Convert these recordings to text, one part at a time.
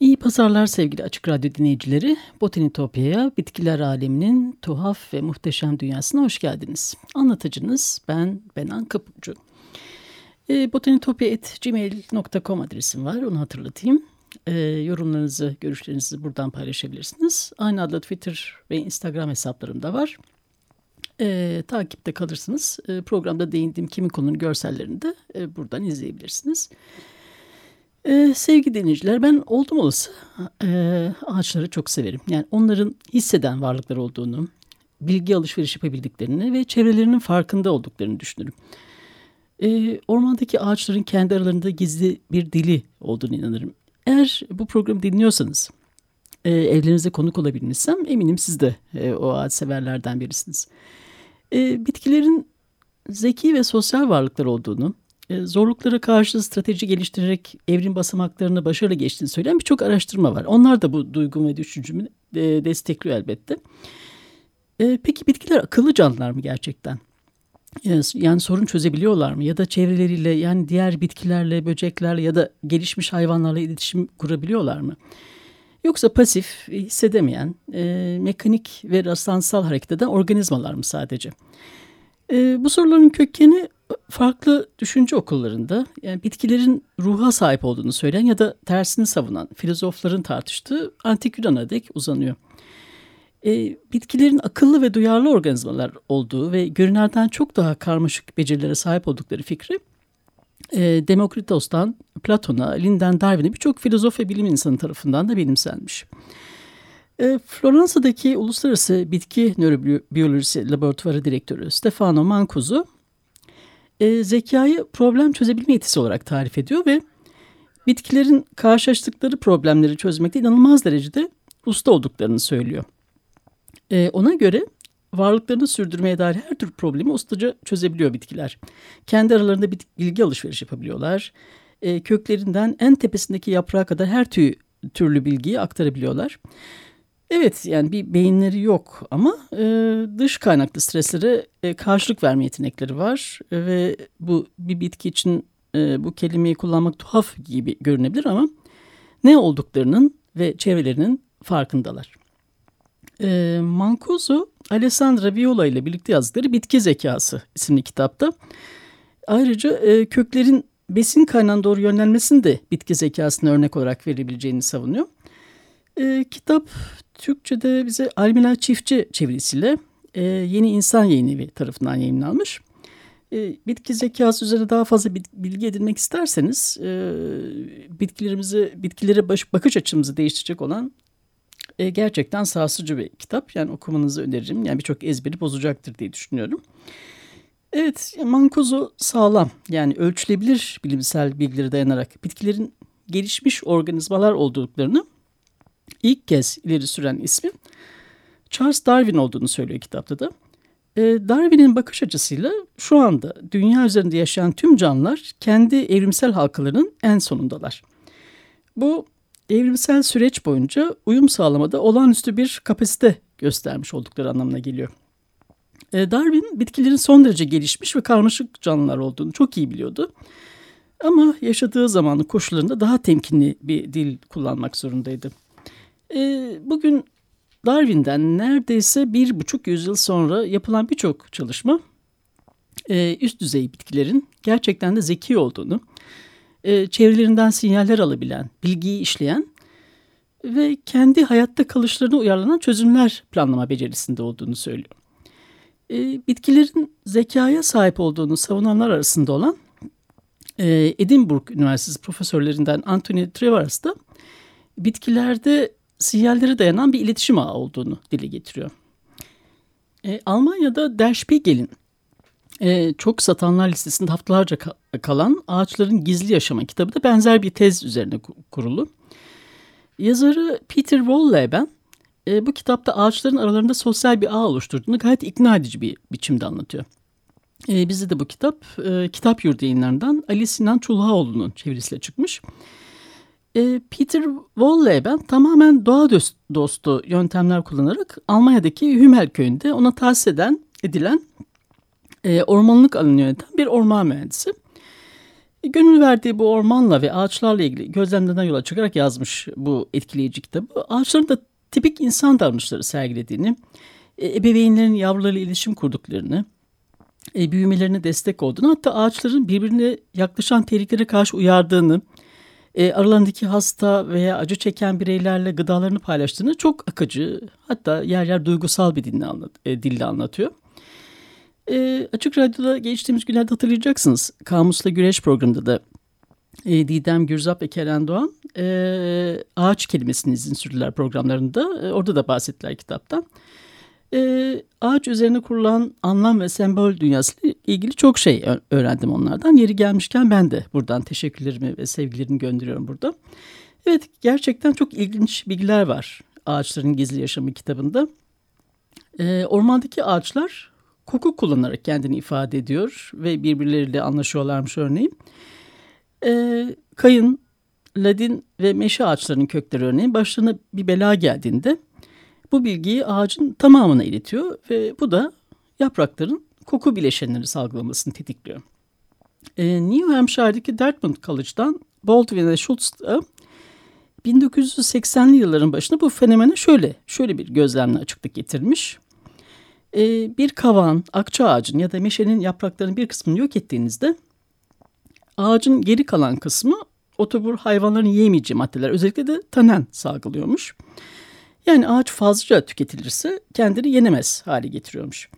İyi pazarlar sevgili Açık Radyo dinleyicileri. Botanitopya'ya, bitkiler aleminin tuhaf ve muhteşem dünyasına hoş geldiniz. Anlatıcınız ben Benan Kapucu. E, botanitopya.gmail.com adresim var, onu hatırlatayım. E, yorumlarınızı, görüşlerinizi buradan paylaşabilirsiniz. Aynı adlı Twitter ve Instagram hesaplarım da var. E, takipte kalırsınız. E, programda değindiğim kimi konunun görsellerini de e, buradan izleyebilirsiniz. Ee, sevgili dinleyiciler ben oldum olası e, ağaçları çok severim. Yani onların hisseden varlıklar olduğunu, bilgi alışveriş yapabildiklerini ve çevrelerinin farkında olduklarını düşünürüm. E, ormandaki ağaçların kendi aralarında gizli bir dili olduğunu inanırım. Eğer bu programı dinliyorsanız, e, evlerinize konuk olabilmişsem eminim siz de e, o ağaç severlerden birisiniz. E, bitkilerin zeki ve sosyal varlıklar olduğunu, zorluklara karşı strateji geliştirerek evrim basamaklarını başarılı geçtiğini söyleyen birçok araştırma var. Onlar da bu duygumu ve düşüncümü e, destekliyor elbette. E, peki bitkiler akıllı canlılar mı gerçekten? Yani sorun çözebiliyorlar mı? Ya da çevreleriyle yani diğer bitkilerle, böceklerle ya da gelişmiş hayvanlarla iletişim kurabiliyorlar mı? Yoksa pasif, hissedemeyen, e, mekanik ve rastlansal hareket eden organizmalar mı sadece? E, bu soruların kökeni farklı düşünce okullarında yani bitkilerin ruha sahip olduğunu söyleyen ya da tersini savunan filozofların tartıştığı antik Yunan'a dek uzanıyor. E, bitkilerin akıllı ve duyarlı organizmalar olduğu ve görünenden çok daha karmaşık becerilere sahip oldukları fikri e, Demokritos'tan Platon'a, Linden Darwin'e birçok filozof ve bilim insanı tarafından da benimsenmiş. E, Floransa'daki Uluslararası Bitki Nörobiyolojisi Laboratuvarı Direktörü Stefano Mancuso e, zekayı problem çözebilme yetisi olarak tarif ediyor ve bitkilerin karşılaştıkları problemleri çözmekte inanılmaz derecede usta olduklarını söylüyor. E, ona göre varlıklarını sürdürmeye dair her tür problemi ustaca çözebiliyor bitkiler. Kendi aralarında bilgi alışveriş yapabiliyorlar. E, köklerinden en tepesindeki yaprağa kadar her tüy, türlü bilgiyi aktarabiliyorlar. Evet yani bir beyinleri yok ama e, dış kaynaklı streslere e, karşılık verme yetenekleri var e, ve bu bir bitki için e, bu kelimeyi kullanmak tuhaf gibi görünebilir ama ne olduklarının ve çevrelerinin farkındalar. E, Mancuso, Alessandra Viola ile birlikte yazdıkları Bitki Zekası isimli kitapta ayrıca e, köklerin besin kaynağına doğru yönlenmesini de bitki zekasına örnek olarak verebileceğini savunuyor. E, kitap Türkçe'de bize Almila Çiftçi çevirisiyle e, Yeni İnsan Yayın Evi tarafından yayınlanmış. E, bitki zekası üzerine daha fazla bilgi edinmek isterseniz e, bitkilerimizi, bitkilere baş, bakış açımızı değiştirecek olan e, gerçekten sarsıcı bir kitap. Yani okumanızı öneririm. Yani birçok ezberi bozacaktır diye düşünüyorum. Evet, Mankozo sağlam yani ölçülebilir bilimsel bilgilere dayanarak bitkilerin gelişmiş organizmalar olduklarını ilk kez ileri süren ismi Charles Darwin olduğunu söylüyor kitapta da. Ee, Darwin'in bakış açısıyla şu anda dünya üzerinde yaşayan tüm canlılar kendi evrimsel halkalarının en sonundalar. Bu evrimsel süreç boyunca uyum sağlamada olağanüstü bir kapasite göstermiş oldukları anlamına geliyor. Ee, Darwin bitkilerin son derece gelişmiş ve karmaşık canlılar olduğunu çok iyi biliyordu. Ama yaşadığı zamanın koşullarında daha temkinli bir dil kullanmak zorundaydı. E, bugün Darwin'den neredeyse bir buçuk yüzyıl sonra yapılan birçok çalışma e, üst düzey bitkilerin gerçekten de zeki olduğunu, e, çevrelerinden sinyaller alabilen, bilgiyi işleyen ve kendi hayatta kalışlarına uyarlanan çözümler planlama becerisinde olduğunu söylüyor. E, bitkilerin zekaya sahip olduğunu savunanlar arasında olan e, Edinburgh Üniversitesi profesörlerinden Anthony Trevaras da bitkilerde sinyallere dayanan bir iletişim ağı olduğunu dile getiriyor. E, Almanya'da Der Spiegel'in e, çok satanlar listesinde haftalarca ka kalan Ağaçların Gizli Yaşamı kitabı da benzer bir tez üzerine kurulu. Yazarı Peter Wolleben e, bu kitapta ağaçların aralarında sosyal bir ağ oluşturduğunu gayet ikna edici bir biçimde anlatıyor. E, bizde de bu kitap e, Kitap Yurdu yayınlarından Ali Sinan Çulhaoğlu'nun çevirisiyle çıkmış. E, Peter Wolleben tamamen doğa dostu yöntemler kullanarak Almanya'daki Hümel köyünde ona tahsis eden, edilen e, ormanlık alanı yöneten bir orman mühendisi. E, gönül verdiği bu ormanla ve ağaçlarla ilgili gözlemlerden yola çıkarak yazmış bu etkileyici kitabı. Ağaçların da tipik insan davranışları sergilediğini, e, ebeveynlerin yavrularıyla iletişim kurduklarını, e, büyümelerine destek olduğunu hatta ağaçların birbirine yaklaşan tehlikelere karşı uyardığını, e, aralarındaki hasta veya acı çeken bireylerle gıdalarını paylaştığını çok akıcı hatta yer yer duygusal bir dille, anlat, e, dille anlatıyor. E, Açık Radyo'da geçtiğimiz günlerde hatırlayacaksınız. Kamusla Güreş programında da e, Didem Gürzap ve Keren Doğan e, ağaç kelimesini izin sürdüler programlarında. E, orada da bahsettiler kitaptan. E, ağaç üzerine kurulan anlam ve sembol dünyasıyla ilgili çok şey öğrendim onlardan. Yeri gelmişken ben de buradan teşekkürlerimi ve sevgilerimi gönderiyorum burada. Evet gerçekten çok ilginç bilgiler var Ağaçların Gizli Yaşamı kitabında. E, ormandaki ağaçlar koku kullanarak kendini ifade ediyor ve birbirleriyle anlaşıyorlarmış örneğin. E, kayın, ladin ve meşe ağaçlarının kökleri örneğin başlarına bir bela geldiğinde bu bilgiyi ağacın tamamına iletiyor ve bu da yaprakların koku bileşenleri salgılamasını tetikliyor. E, New Hampshire'daki Dartmouth College'dan Baldwin ve Schultz da 1980'li yılların başında bu fenomene şöyle şöyle bir gözlemle açıklık getirmiş. Ee, bir kavan, akça ağacın ya da meşenin yapraklarının bir kısmını yok ettiğinizde ağacın geri kalan kısmı otobur hayvanların yiyemeyeceği maddeler özellikle de tanen salgılıyormuş. Yani ağaç fazlaca tüketilirse kendini yenemez hale getiriyormuş.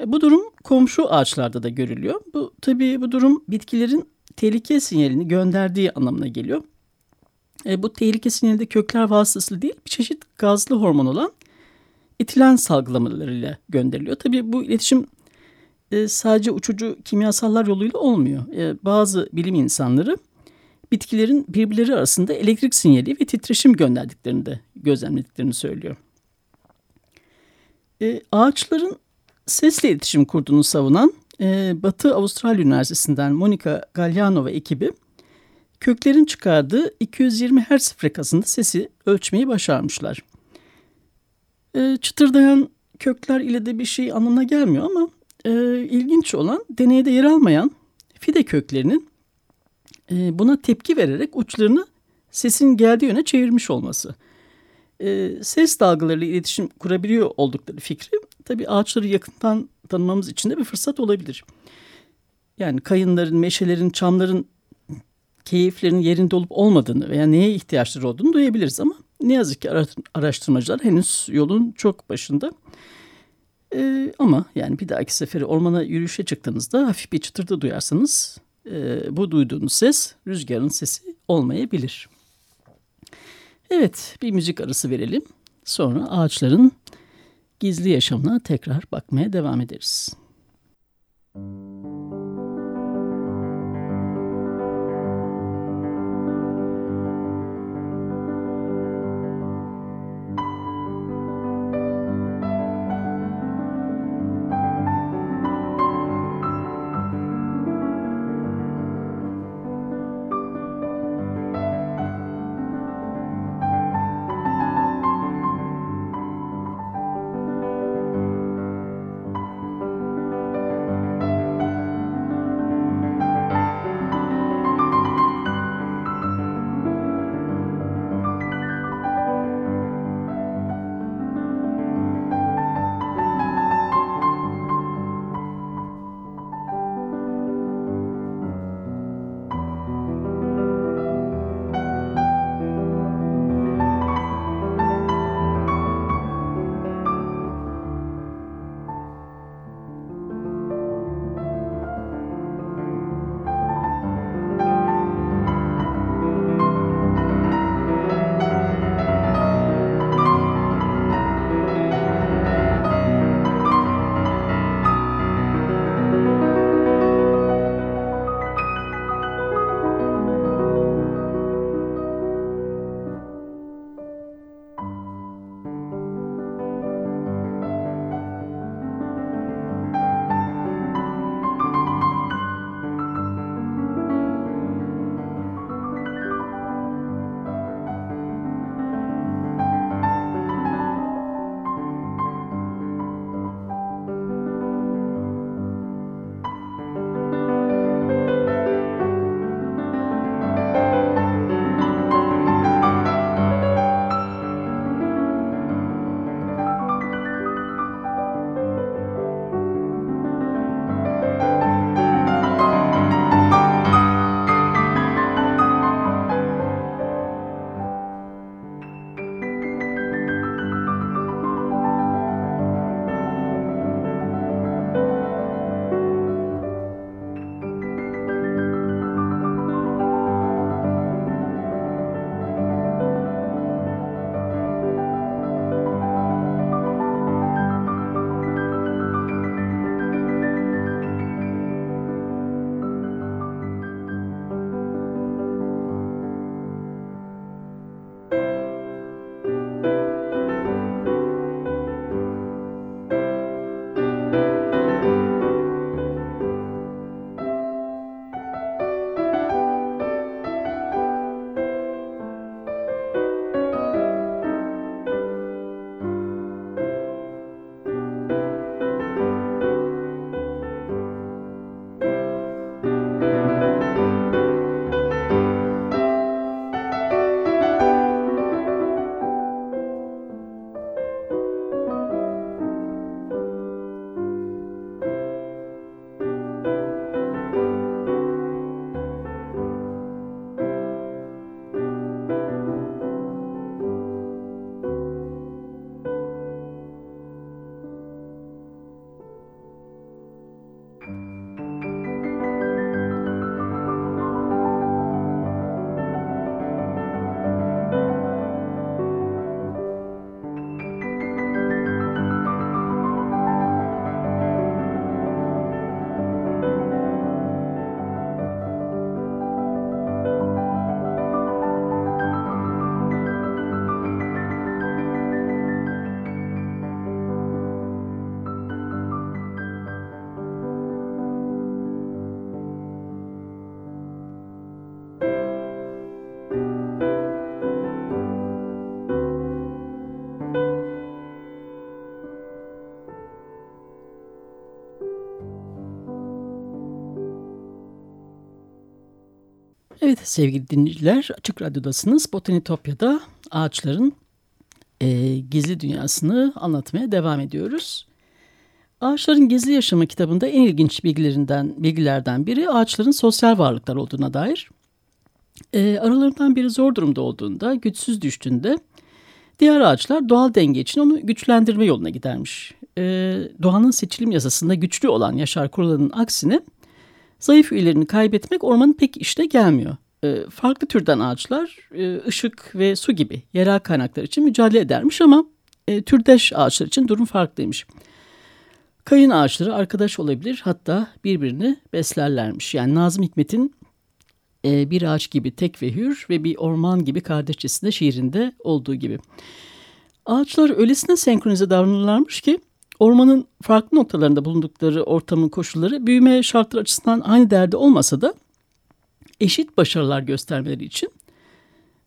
E, bu durum komşu ağaçlarda da görülüyor. Bu tabii bu durum bitkilerin tehlike sinyalini gönderdiği anlamına geliyor. E, bu tehlike sinyali de kökler vasıtasıyla değil bir çeşit gazlı hormon olan etilen salgılamalarıyla gönderiliyor. Tabii bu iletişim e, sadece uçucu kimyasallar yoluyla olmuyor. E, bazı bilim insanları bitkilerin birbirleri arasında elektrik sinyali ve titreşim gönderdiklerini de gözlemlediklerini söylüyor. E, ağaçların sesle iletişim kurduğunu savunan e, Batı Avustralya Üniversitesi'nden Monica Galliano ve ekibi köklerin çıkardığı 220 Hz frekansında sesi ölçmeyi başarmışlar. E, çıtırdayan kökler ile de bir şey anlamına gelmiyor ama e, ilginç olan deneyde yer almayan fide köklerinin e, buna tepki vererek uçlarını sesin geldiği yöne çevirmiş olması. E, ses dalgalarıyla iletişim kurabiliyor oldukları fikri tabii ağaçları yakından tanımamız için de bir fırsat olabilir. Yani kayınların, meşelerin, çamların keyiflerin yerinde olup olmadığını veya neye ihtiyaçları olduğunu duyabiliriz ama ne yazık ki araştırmacılar henüz yolun çok başında. Ee, ama yani bir dahaki seferi ormana yürüyüşe çıktığınızda hafif bir çıtırdı duyarsanız e, bu duyduğunuz ses rüzgarın sesi olmayabilir. Evet bir müzik arası verelim. Sonra ağaçların gizli yaşamına tekrar bakmaya devam ederiz. Müzik Evet sevgili dinleyiciler Açık Radyo'dasınız. Botanitopya'da ağaçların e, gizli dünyasını anlatmaya devam ediyoruz. Ağaçların Gizli Yaşamı kitabında en ilginç bilgilerinden bilgilerden biri ağaçların sosyal varlıklar olduğuna dair. E, aralarından biri zor durumda olduğunda, güçsüz düştüğünde diğer ağaçlar doğal denge için onu güçlendirme yoluna gidermiş. E, doğanın seçilim yasasında güçlü olan yaşar kuralının aksine zayıf üyelerini kaybetmek ormanın pek işte gelmiyor. E, farklı türden ağaçlar e, ışık ve su gibi yerel kaynaklar için mücadele edermiş ama e, türdeş ağaçlar için durum farklıymış. Kayın ağaçları arkadaş olabilir hatta birbirini beslerlermiş. Yani Nazım Hikmet'in e, bir ağaç gibi tek ve hür ve bir orman gibi kardeşçesinde şiirinde olduğu gibi. Ağaçlar öylesine senkronize davranırlarmış ki ormanın farklı noktalarında bulundukları ortamın koşulları büyüme şartları açısından aynı değerde olmasa da eşit başarılar göstermeleri için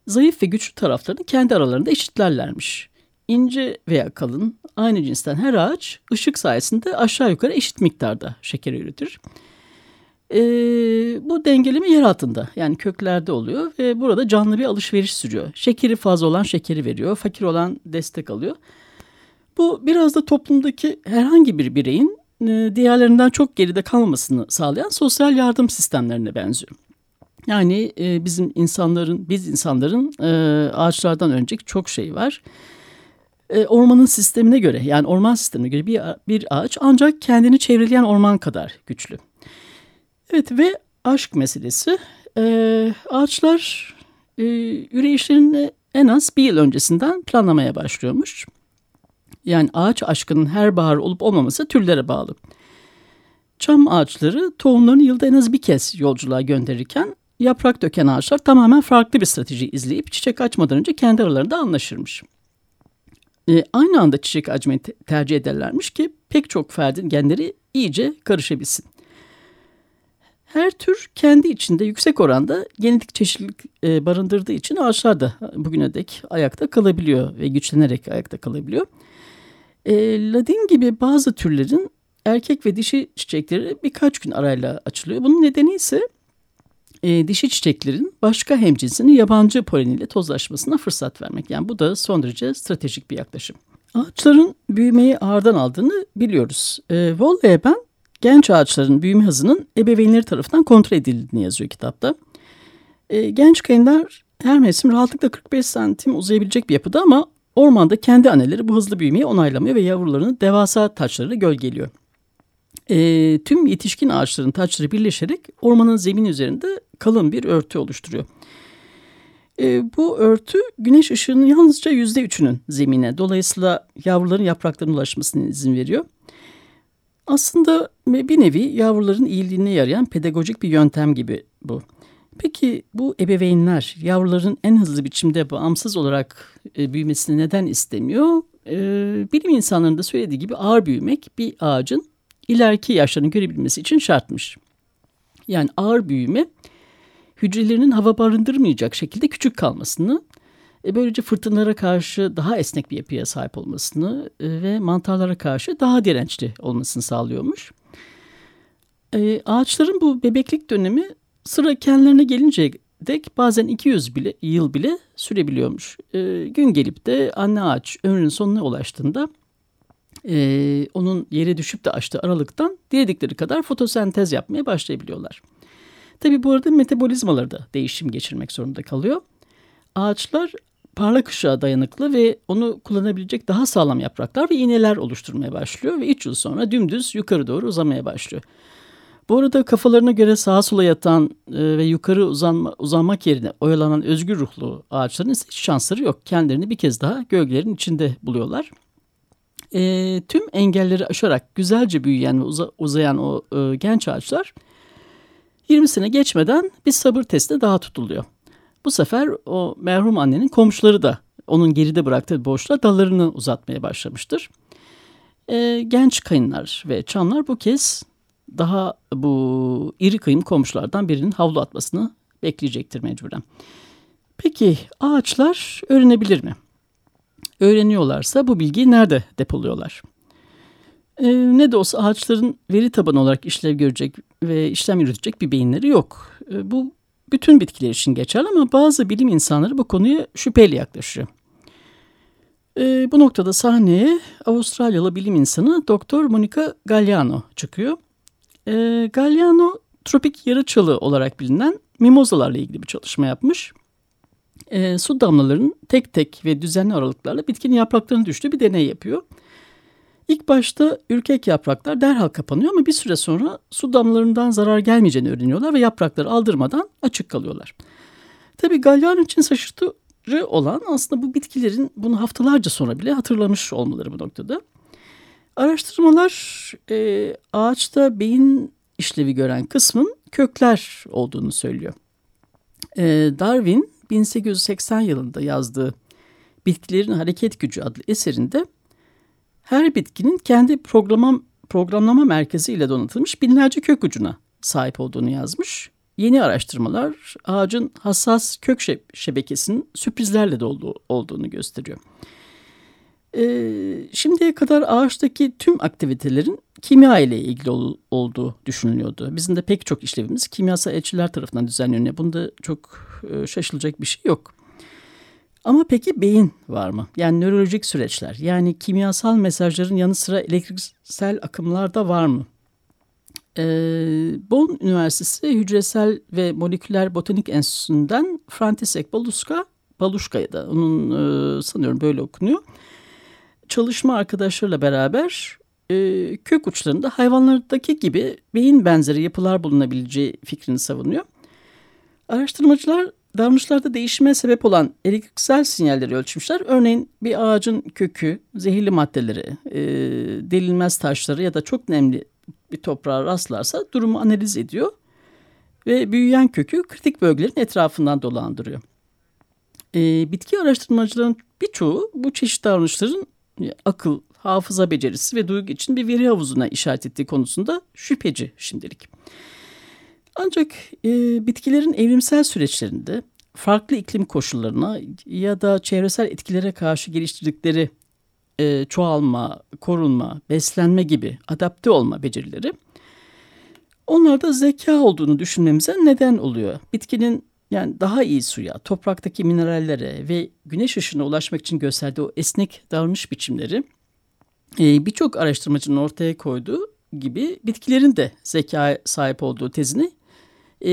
zayıf ve güçlü taraflarını kendi aralarında eşitlerlermiş. İnce veya kalın aynı cinsten her ağaç ışık sayesinde aşağı yukarı eşit miktarda şeker üretir. E, bu dengeleme yer altında yani köklerde oluyor ve burada canlı bir alışveriş sürüyor. Şekeri fazla olan şekeri veriyor, fakir olan destek alıyor. Bu biraz da toplumdaki herhangi bir bireyin e, diğerlerinden çok geride kalmamasını sağlayan sosyal yardım sistemlerine benziyor. Yani e, bizim insanların, biz insanların e, ağaçlardan önceki çok şey var. E, ormanın sistemine göre yani orman sistemine göre bir, bir ağaç ancak kendini çevreleyen orman kadar güçlü. Evet ve aşk meselesi. Ağaçlar e, üreyişlerini en az bir yıl öncesinden planlamaya başlıyormuş. Yani ağaç aşkının her bahar olup olmaması türlere bağlı. Çam ağaçları tohumlarını yılda en az bir kez yolculuğa gönderirken yaprak döken ağaçlar tamamen farklı bir strateji izleyip çiçek açmadan önce kendi aralarında anlaşırmış. E, aynı anda çiçek açmayı te tercih ederlermiş ki pek çok ferdin genleri iyice karışabilsin. Her tür kendi içinde yüksek oranda genetik çeşitlilik e, barındırdığı için ağaçlar da bugüne dek ayakta kalabiliyor ve güçlenerek ayakta kalabiliyor. E, ladin gibi bazı türlerin erkek ve dişi çiçekleri birkaç gün arayla açılıyor. Bunun nedeni ise e, dişi çiçeklerin başka hemcinsinin yabancı poleniyle tozlaşmasına fırsat vermek. Yani bu da son derece stratejik bir yaklaşım. Ağaçların büyümeyi ağırdan aldığını biliyoruz. E, ben genç ağaçların büyüme hızının ebeveynleri tarafından kontrol edildiğini yazıyor kitapta. E, genç kayınlar her mevsim rahatlıkla 45 santim uzayabilecek bir yapıda ama ormanda kendi anneleri bu hızlı büyümeyi onaylamıyor ve yavrularını devasa taçlarıyla gölgeliyor. E, tüm yetişkin ağaçların taçları birleşerek ormanın zemin üzerinde kalın bir örtü oluşturuyor. E, bu örtü güneş ışığının yalnızca yüzde üçünün zemine dolayısıyla yavruların yapraklarına ulaşmasına izin veriyor. Aslında bir nevi yavruların iyiliğine yarayan pedagojik bir yöntem gibi bu. Peki bu ebeveynler yavruların en hızlı biçimde bağımsız olarak e, büyümesini neden istemiyor? E, bilim insanlarının da söylediği gibi ağır büyümek bir ağacın ileriki yaşlarını görebilmesi için şartmış. Yani ağır büyüme hücrelerinin hava barındırmayacak şekilde küçük kalmasını, e, böylece fırtınalara karşı daha esnek bir yapıya sahip olmasını e, ve mantarlara karşı daha dirençli olmasını sağlıyormuş. E, ağaçların bu bebeklik dönemi sıra kendilerine gelince dek bazen 200 bile, yıl bile sürebiliyormuş. gün gelip de anne ağaç ömrünün sonuna ulaştığında onun yere düşüp de açtığı aralıktan diledikleri kadar fotosentez yapmaya başlayabiliyorlar. Tabi bu arada metabolizmaları da değişim geçirmek zorunda kalıyor. Ağaçlar parlak ışığa dayanıklı ve onu kullanabilecek daha sağlam yapraklar ve iğneler oluşturmaya başlıyor ve 3 yıl sonra dümdüz yukarı doğru uzamaya başlıyor. Bu arada kafalarına göre sağa sola yatan e, ve yukarı uzanma, uzanmak yerine oyalanan özgür ruhlu ağaçların ise hiç şansları yok. Kendilerini bir kez daha gölgelerin içinde buluyorlar. E, tüm engelleri aşarak güzelce büyüyen ve uza, uzayan o e, genç ağaçlar 20 sene geçmeden bir sabır testine daha tutuluyor. Bu sefer o merhum annenin komşuları da onun geride bıraktığı boşluğa dallarını uzatmaya başlamıştır. E, genç kayınlar ve çamlar bu kez daha bu iri kıyım komşulardan birinin havlu atmasını bekleyecektir mecburen. Peki ağaçlar öğrenebilir mi? Öğreniyorlarsa bu bilgiyi nerede depoluyorlar? E, ne de olsa ağaçların veri tabanı olarak işlev görecek ve işlem yürütecek bir beyinleri yok. E, bu bütün bitkiler için geçerli ama bazı bilim insanları bu konuya şüpheyle yaklaşıyor. E, bu noktada sahneye Avustralyalı bilim insanı Doktor Monica Galliano çıkıyor. E, Galliano tropik yarı çalı olarak bilinen mimozalarla ilgili bir çalışma yapmış. E, su damlalarının tek tek ve düzenli aralıklarla bitkinin yapraklarına düştüğü bir deney yapıyor. İlk başta ürkek yapraklar derhal kapanıyor ama bir süre sonra su damlalarından zarar gelmeyeceğini öğreniyorlar ve yaprakları aldırmadan açık kalıyorlar. Tabii Galliano için şaşırtıcı olan aslında bu bitkilerin bunu haftalarca sonra bile hatırlamış olmaları bu noktada. Araştırmalar e, ağaçta beyin işlevi gören kısmın kökler olduğunu söylüyor. E, Darwin 1880 yılında yazdığı Bitkilerin Hareket Gücü adlı eserinde her bitkinin kendi programa, programlama merkezi ile donatılmış binlerce kök ucuna sahip olduğunu yazmış. Yeni araştırmalar ağacın hassas kök şebekesinin sürprizlerle dolu olduğunu gösteriyor. Ee, şimdiye kadar ağaçtaki tüm aktivitelerin kimya ile ilgili ol, olduğu düşünülüyordu. Bizim de pek çok işlevimiz kimyasal elçiler tarafından düzenleniyor. Bunda çok e, şaşılacak bir şey yok. Ama peki beyin var mı? Yani nörolojik süreçler, yani kimyasal mesajların yanı sıra elektriksel akımlar da var mı? Ee, Bonn Üniversitesi Hücresel ve Moleküler Botanik Enstitüsü'nden Frantisek Baluska, Baluşka'ya da onun e, sanıyorum böyle okunuyor. Çalışma arkadaşlarıyla beraber e, kök uçlarında hayvanlardaki gibi beyin benzeri yapılar bulunabileceği fikrini savunuyor. Araştırmacılar davranışlarda değişime sebep olan elektriksel sinyalleri ölçmüşler. Örneğin bir ağacın kökü, zehirli maddeleri, e, delinmez taşları ya da çok nemli bir toprağa rastlarsa durumu analiz ediyor. Ve büyüyen kökü kritik bölgelerin etrafından dolandırıyor. E, bitki araştırmacıların birçoğu bu çeşit davranışların akıl, hafıza becerisi ve duygu için bir veri havuzuna işaret ettiği konusunda şüpheci şimdilik. Ancak e, bitkilerin evrimsel süreçlerinde farklı iklim koşullarına ya da çevresel etkilere karşı geliştirdikleri e, çoğalma, korunma, beslenme gibi adapte olma becerileri onlarda zeka olduğunu düşünmemize neden oluyor. Bitkinin yani daha iyi suya, topraktaki minerallere ve güneş ışığına ulaşmak için gösterdiği o esnek davranış biçimleri e, birçok araştırmacının ortaya koyduğu gibi bitkilerin de zeka sahip olduğu tezini e,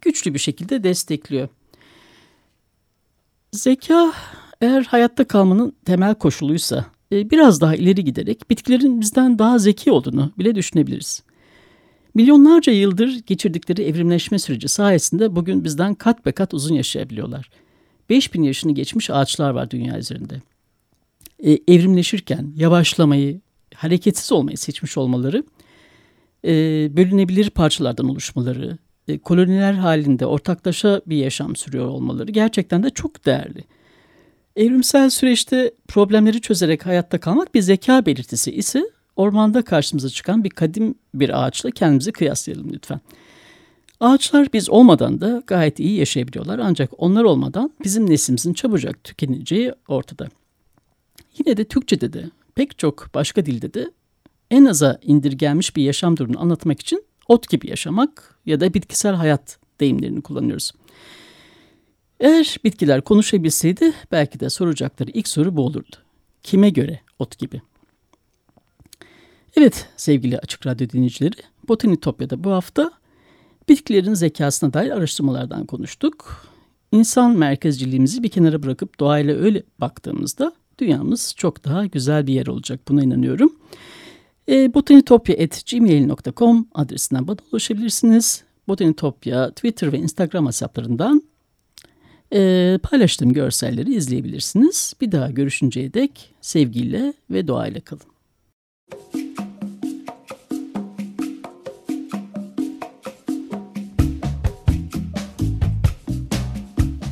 güçlü bir şekilde destekliyor. Zeka eğer hayatta kalmanın temel koşuluysa e, biraz daha ileri giderek bitkilerin bizden daha zeki olduğunu bile düşünebiliriz. Milyonlarca yıldır geçirdikleri evrimleşme süreci sayesinde bugün bizden kat be kat uzun yaşayabiliyorlar. 5000 yaşını geçmiş ağaçlar var dünya üzerinde. E, evrimleşirken yavaşlamayı, hareketsiz olmayı seçmiş olmaları, e, bölünebilir parçalardan oluşmaları, e, koloniler halinde ortaklaşa bir yaşam sürüyor olmaları gerçekten de çok değerli. Evrimsel süreçte problemleri çözerek hayatta kalmak bir zeka belirtisi ise ormanda karşımıza çıkan bir kadim bir ağaçla kendimizi kıyaslayalım lütfen. Ağaçlar biz olmadan da gayet iyi yaşayabiliyorlar ancak onlar olmadan bizim neslimizin çabucak tükeneceği ortada. Yine de Türkçe'de de pek çok başka dilde de en aza indirgenmiş bir yaşam durumunu anlatmak için ot gibi yaşamak ya da bitkisel hayat deyimlerini kullanıyoruz. Eğer bitkiler konuşabilseydi belki de soracakları ilk soru bu olurdu. Kime göre ot gibi? Evet sevgili Açık Radyo dinleyicileri, Botanitopya'da bu hafta bitkilerin zekasına dair araştırmalardan konuştuk. İnsan merkezciliğimizi bir kenara bırakıp doğayla öyle baktığımızda dünyamız çok daha güzel bir yer olacak. Buna inanıyorum. E, botanitopya.gmail.com adresinden bana ulaşabilirsiniz. Botanitopya Twitter ve Instagram hesaplarından e, paylaştığım görselleri izleyebilirsiniz. Bir daha görüşünceye dek sevgiyle ve doğayla kalın.